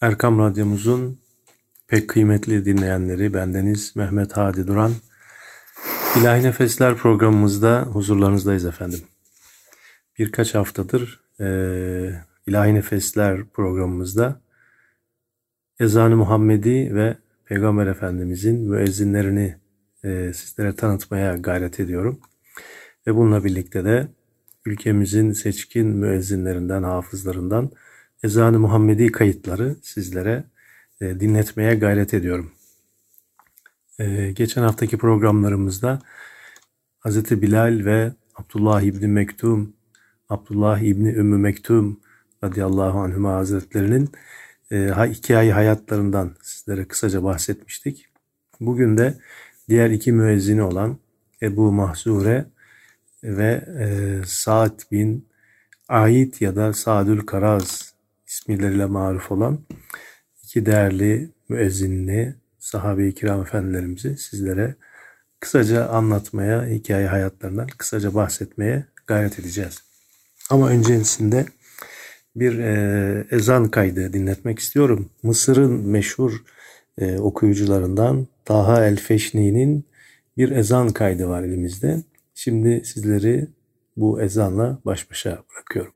Erkam Radyomuzun pek kıymetli dinleyenleri bendeniz Mehmet Hadi Duran. İlahi Nefesler programımızda huzurlarınızdayız efendim. Birkaç haftadır e, İlahi Nefesler programımızda Ezan-ı Muhammedi ve Peygamber Efendimizin müezzinlerini e, sizlere tanıtmaya gayret ediyorum. Ve bununla birlikte de ülkemizin seçkin müezzinlerinden, hafızlarından Ezan-ı Muhammedi kayıtları sizlere e, dinletmeye gayret ediyorum. E, geçen haftaki programlarımızda Hz. Bilal ve Abdullah İbni Mektum, Abdullah İbni Ümmü Mektum radıyallahu anhüma hazretlerinin e, hikaye hayatlarından sizlere kısaca bahsetmiştik. Bugün de diğer iki müezzini olan Ebu Mahzure ve e, Sa'd bin Ait ya da Sadül Karaz ismiyle maruf olan iki değerli müezzinli sahabe-i kiram efendilerimizi sizlere kısaca anlatmaya, hikaye hayatlarından kısaca bahsetmeye gayret edeceğiz. Ama öncesinde bir e, ezan kaydı dinletmek istiyorum. Mısır'ın meşhur e, okuyucularından Taha El-Feşni'nin bir ezan kaydı var elimizde. Şimdi sizleri bu ezanla baş başa bırakıyorum.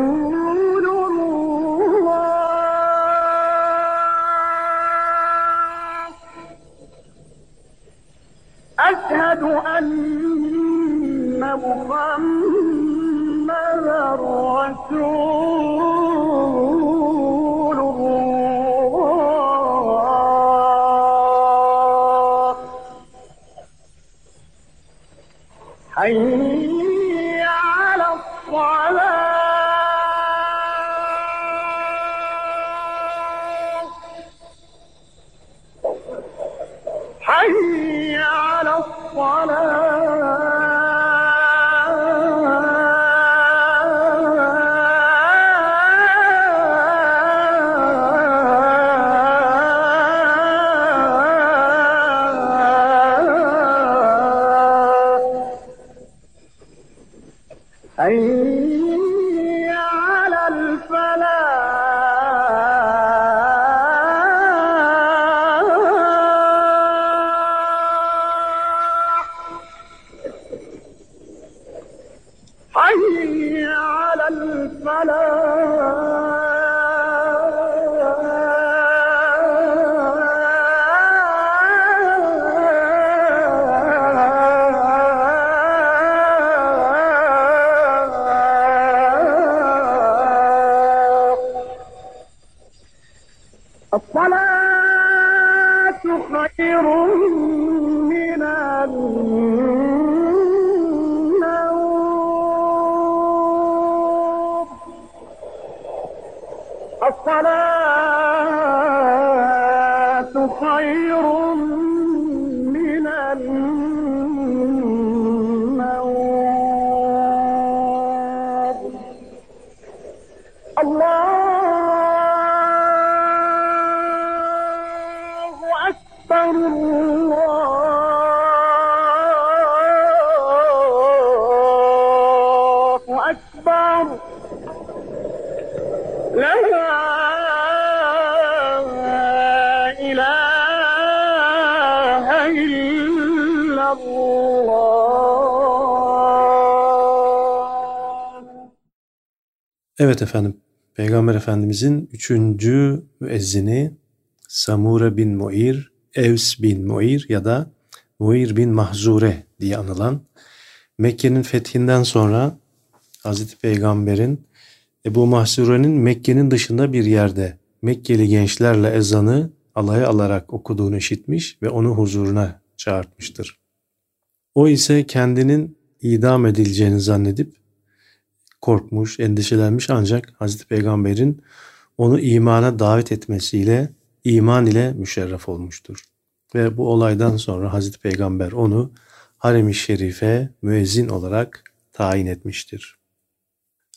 على الفلاح. Evet efendim, Peygamber Efendimizin üçüncü müezzini Samure bin Muir, Evs bin Muir ya da Muir bin Mahzure diye anılan Mekke'nin fethinden sonra Hazreti Peygamber'in Ebu Mahzure'nin Mekke'nin dışında bir yerde Mekkeli gençlerle ezanı alaya alarak okuduğunu işitmiş ve onu huzuruna çağırtmıştır. O ise kendinin idam edileceğini zannedip korkmuş, endişelenmiş ancak Hazreti Peygamber'in onu imana davet etmesiyle iman ile müşerref olmuştur. Ve bu olaydan sonra Hazreti Peygamber onu Harem-i Şerife müezzin olarak tayin etmiştir.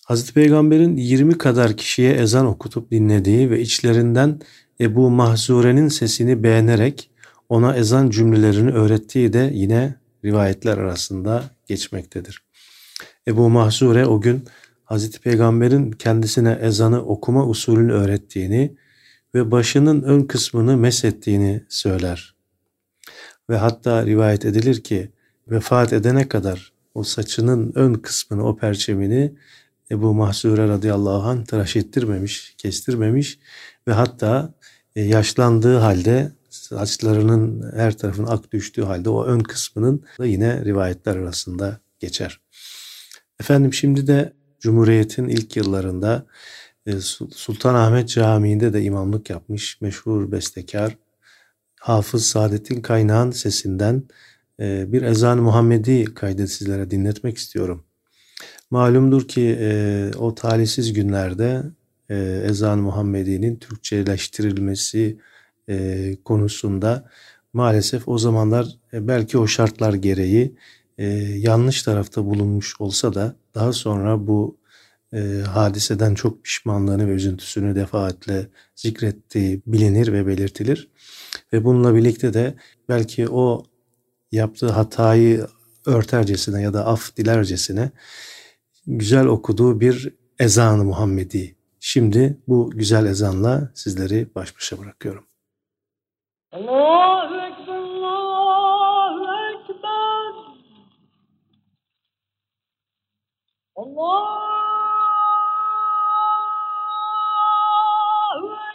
Hazreti Peygamber'in 20 kadar kişiye ezan okutup dinlediği ve içlerinden Ebu Mahzure'nin sesini beğenerek ona ezan cümlelerini öğrettiği de yine rivayetler arasında geçmektedir. Ebu Mahzure o gün Hazreti Peygamber'in kendisine ezanı okuma usulünü öğrettiğini ve başının ön kısmını mesettiğini söyler. Ve hatta rivayet edilir ki vefat edene kadar o saçının ön kısmını, o perçemini Ebu Mahsure radıyallahu anh tıraş ettirmemiş, kestirmemiş ve hatta e, yaşlandığı halde saçlarının her tarafın ak düştüğü halde o ön kısmının da yine rivayetler arasında geçer. Efendim şimdi de Cumhuriyet'in ilk yıllarında e, Sultanahmet Camii'nde de imamlık yapmış meşhur bestekar Hafız Saadettin Kaynağ'ın sesinden e, bir ezan Muhammedi kaydı sizlere dinletmek istiyorum. Malumdur ki e, o talihsiz günlerde ezan Muhammedi'nin Türkçeleştirilmesi konusunda maalesef o zamanlar belki o şartlar gereği yanlış tarafta bulunmuş olsa da daha sonra bu e, hadiseden çok pişmanlığını ve üzüntüsünü defaatle zikrettiği bilinir ve belirtilir. Ve bununla birlikte de belki o yaptığı hatayı örtercesine ya da af dilercesine güzel okuduğu bir ezanı Muhammedi. Şimdi bu güzel ezanla sizleri baş başa bırakıyorum. Allahu Allahu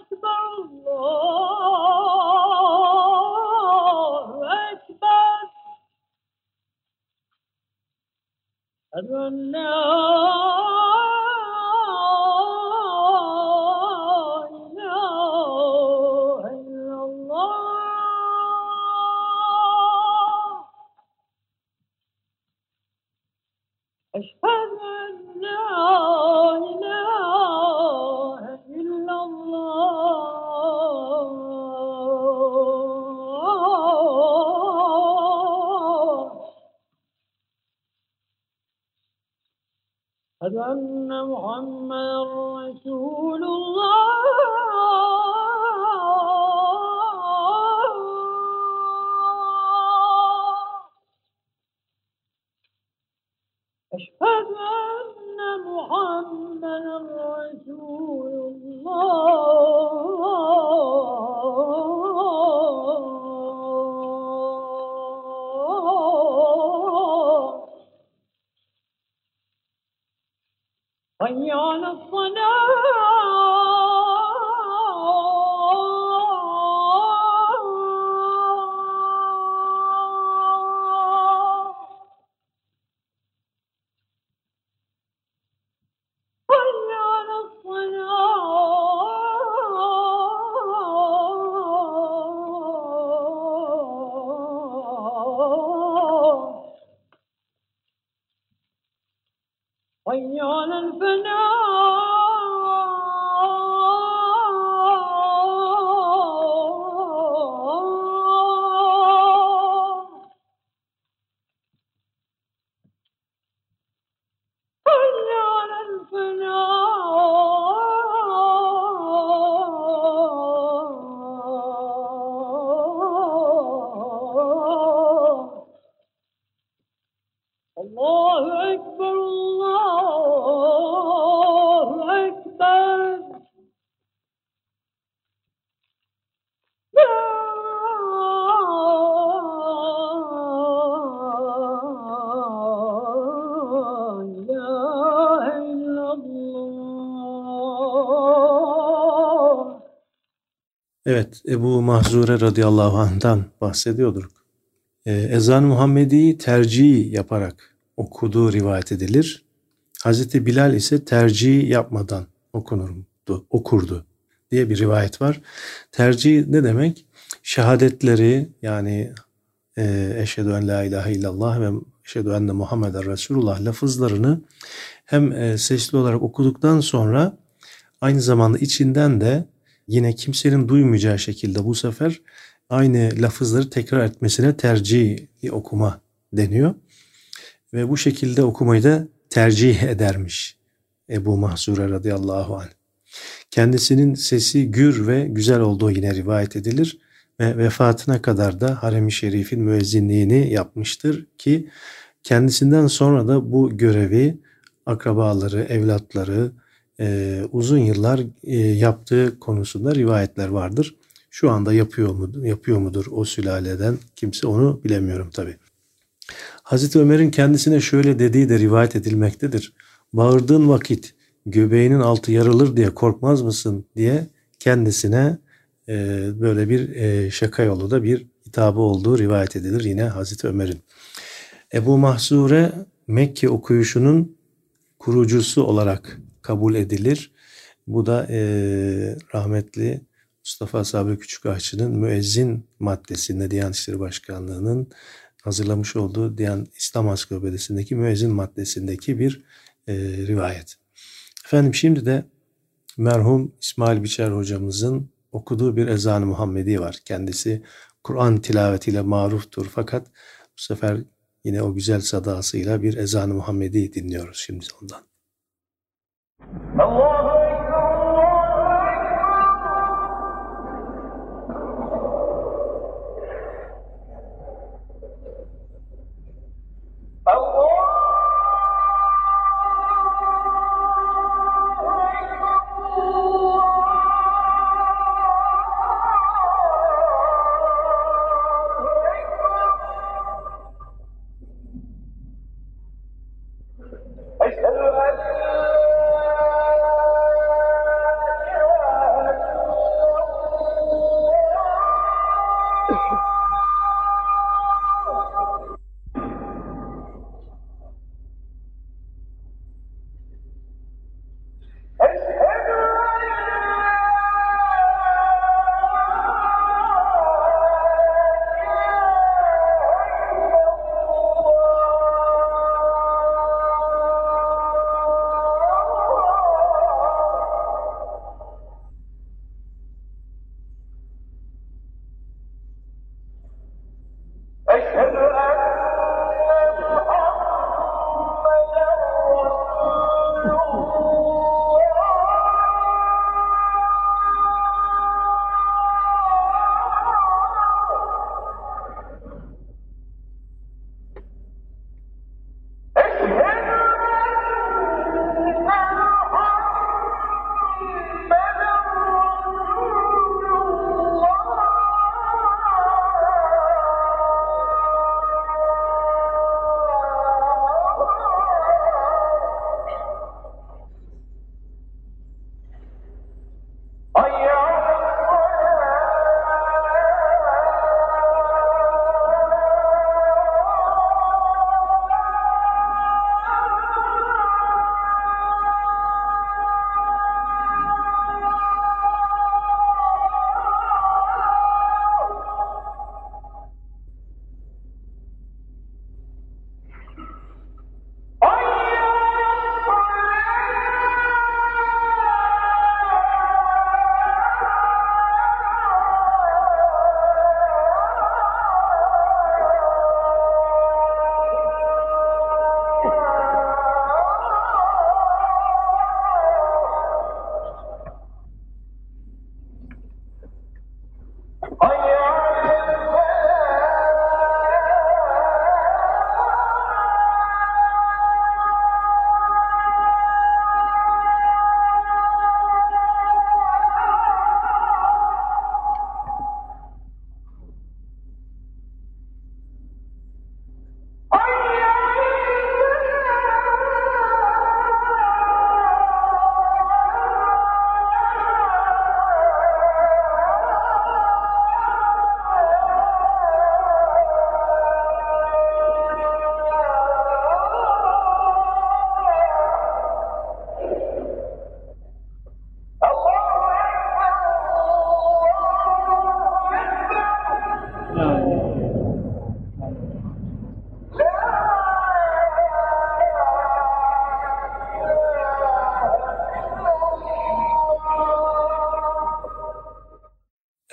Ekber, Allahu Ekber. أشهد أن لا Ayana Fana Evet, Ebu Mahzure radıyallahu anh'tan bahsediyorduk. Ee, Ezan-ı Muhammedi'yi tercih yaparak okuduğu rivayet edilir. Hazreti Bilal ise tercih yapmadan okunurdu, okurdu diye bir rivayet var. Tercih ne demek? Şehadetleri yani e, eşhedü en la ilahe illallah ve eşhedü enne Muhammeden Resulullah lafızlarını hem e, sesli olarak okuduktan sonra aynı zamanda içinden de yine kimsenin duymayacağı şekilde bu sefer aynı lafızları tekrar etmesine tercih okuma deniyor. Ve bu şekilde okumayı da tercih edermiş Ebu Mahzure radıyallahu anh. Kendisinin sesi gür ve güzel olduğu yine rivayet edilir ve vefatına kadar da Harem-i Şerif'in müezzinliğini yapmıştır ki kendisinden sonra da bu görevi akrabaları, evlatları e, uzun yıllar e, yaptığı konusunda rivayetler vardır. Şu anda yapıyor mudur, yapıyor mudur o sülaleden kimse onu bilemiyorum tabi. Hazreti Ömer'in kendisine şöyle dediği de rivayet edilmektedir. Bağırdığın vakit göbeğinin altı yarılır diye korkmaz mısın diye kendisine e, böyle bir e, şaka yolu da bir hitabı olduğu rivayet edilir yine Hazreti Ömer'in. Ebu Mahzure Mekke okuyuşunun kurucusu olarak kabul edilir. Bu da e, rahmetli Mustafa Sabri Küçükahçı'nın müezzin maddesinde Diyanet İşleri Başkanlığı'nın hazırlamış olduğu Diyan İslam Ansiklopedisindeki müezzin maddesindeki bir e, rivayet. Efendim şimdi de merhum İsmail Biçer hocamızın okuduğu bir ezan-ı Muhammedi var. Kendisi Kur'an tilavetiyle maruftur fakat bu sefer yine o güzel sadasıyla bir ezan-ı Muhammedi dinliyoruz şimdi ondan. Allah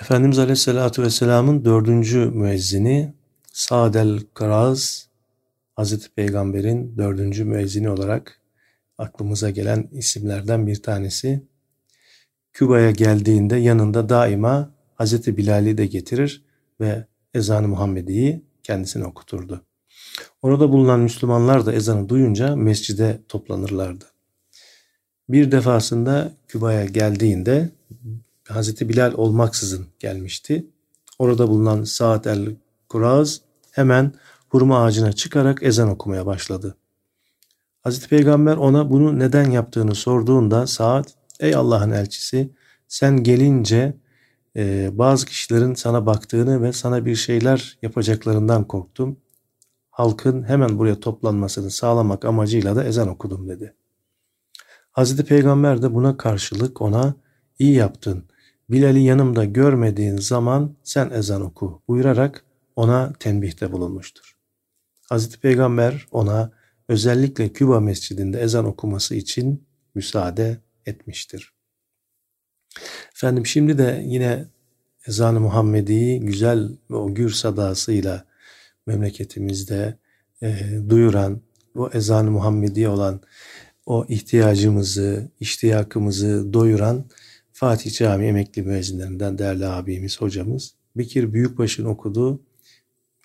Efendimiz Aleyhisselatü Vesselam'ın dördüncü müezzini Sa'd el-Karaz Hazreti Peygamber'in dördüncü müezzini olarak aklımıza gelen isimlerden bir tanesi. Küba'ya geldiğinde yanında daima Hazreti Bilal'i de getirir ve ezan-ı Muhammedi'yi kendisine okuturdu. Orada bulunan Müslümanlar da ezanı duyunca mescide toplanırlardı. Bir defasında Küba'ya geldiğinde Hazreti Bilal olmaksızın gelmişti. Orada bulunan Sa'd el-Kuraz hemen hurma ağacına çıkarak ezan okumaya başladı. Hazreti Peygamber ona bunu neden yaptığını sorduğunda Sa'd, ey Allah'ın elçisi sen gelince e, bazı kişilerin sana baktığını ve sana bir şeyler yapacaklarından korktum. Halkın hemen buraya toplanmasını sağlamak amacıyla da ezan okudum dedi. Hazreti Peygamber de buna karşılık ona iyi yaptın. Bilal'i yanımda görmediğin zaman sen ezan oku buyurarak ona tenbihte bulunmuştur. Hazreti Peygamber ona özellikle Küba mescidinde ezan okuması için müsaade etmiştir. Efendim şimdi de yine ezan-ı Muhammedi'yi güzel ve o gür sadasıyla memleketimizde e, duyuran, o ezan-ı Muhammedi olan o ihtiyacımızı, iştiyakımızı doyuran Fatih Camii emekli müezzinlerinden değerli abimiz, hocamız Bekir Büyükbaş'ın okuduğu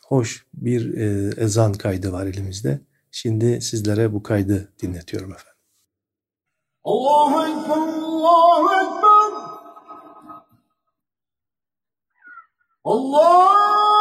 hoş bir e, ezan kaydı var elimizde. Şimdi sizlere bu kaydı dinletiyorum efendim. Allahu Ekber, Allahu Ekber. Allahu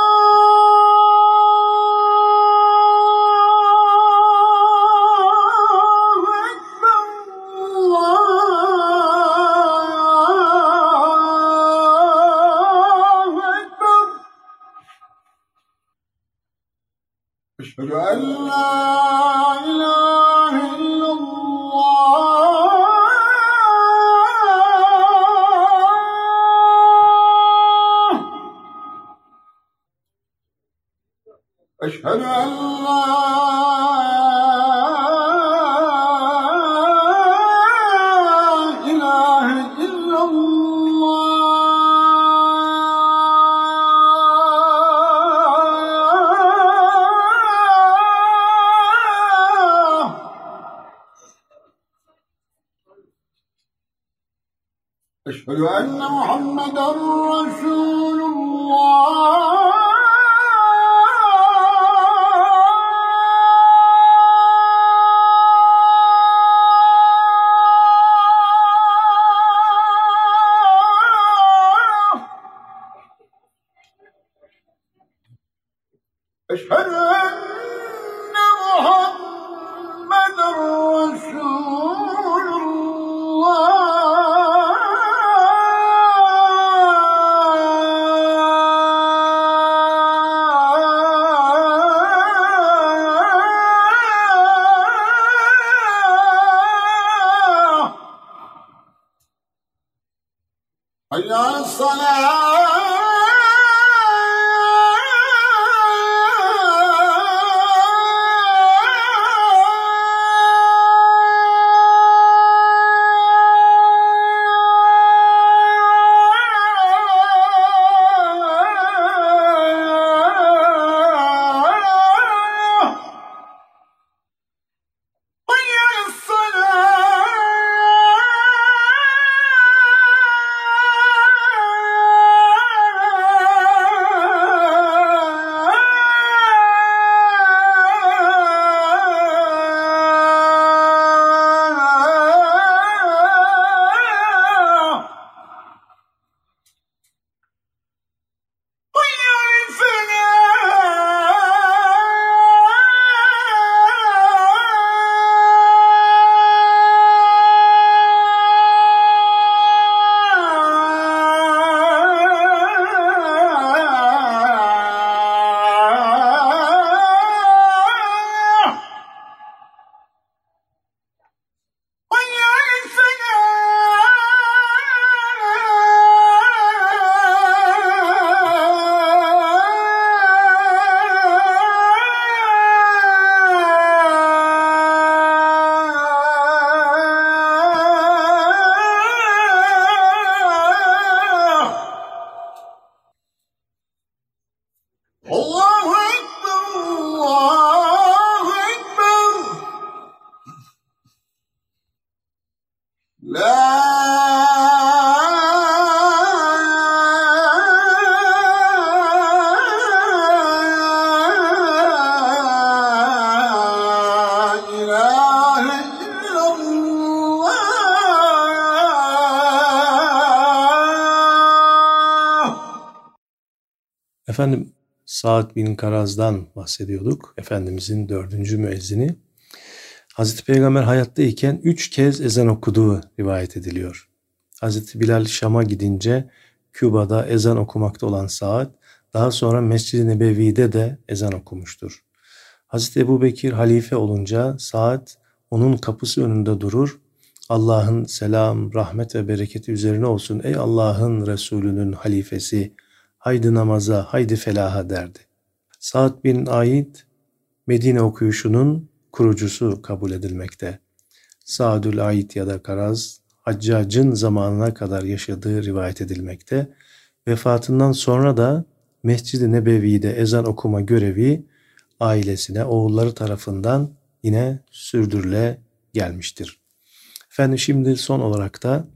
أشهد أن محمدا رسول Efendim Sa'd bin Karaz'dan bahsediyorduk. Efendimizin dördüncü müezzini. Hazreti Peygamber hayattayken üç kez ezan okuduğu rivayet ediliyor. Hazreti Bilal Şam'a gidince Küba'da ezan okumakta olan Sa'd daha sonra Mescid-i Nebevi'de de ezan okumuştur. Hazreti Ebu Bekir halife olunca Sa'd onun kapısı önünde durur. Allah'ın selam, rahmet ve bereketi üzerine olsun ey Allah'ın Resulünün halifesi, haydi namaza, haydi felaha derdi. Sa'd bin Aid, Medine okuyuşunun kurucusu kabul edilmekte. Sa'dül Aid ya da Karaz, Haccac'ın zamanına kadar yaşadığı rivayet edilmekte. Vefatından sonra da Mescid-i Nebevi'de ezan okuma görevi ailesine, oğulları tarafından yine sürdürüle gelmiştir. Efendim şimdi son olarak da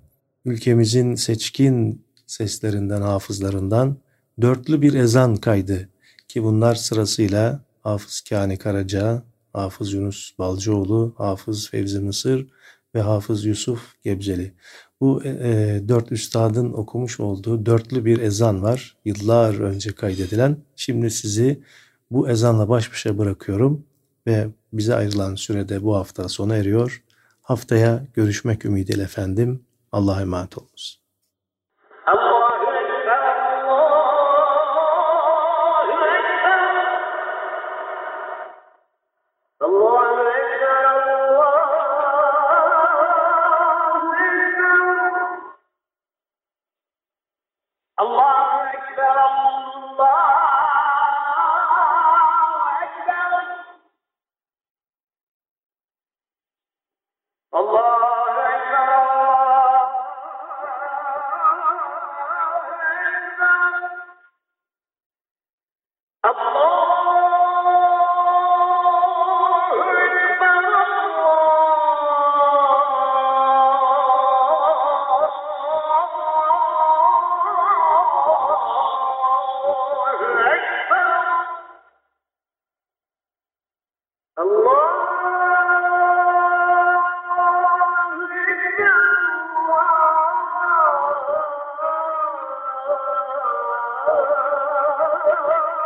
ülkemizin seçkin seslerinden, hafızlarından dörtlü bir ezan kaydı ki bunlar sırasıyla Hafız Kani Karaca, Hafız Yunus Balcıoğlu, Hafız Fevzi Mısır ve Hafız Yusuf Gebzeli. Bu e, e, dört üstadın okumuş olduğu dörtlü bir ezan var. Yıllar önce kaydedilen. Şimdi sizi bu ezanla baş başa bırakıyorum ve bize ayrılan sürede bu hafta sona eriyor. Haftaya görüşmek ümidiyle efendim. Allah'a emanet olunuz. Oh, my God.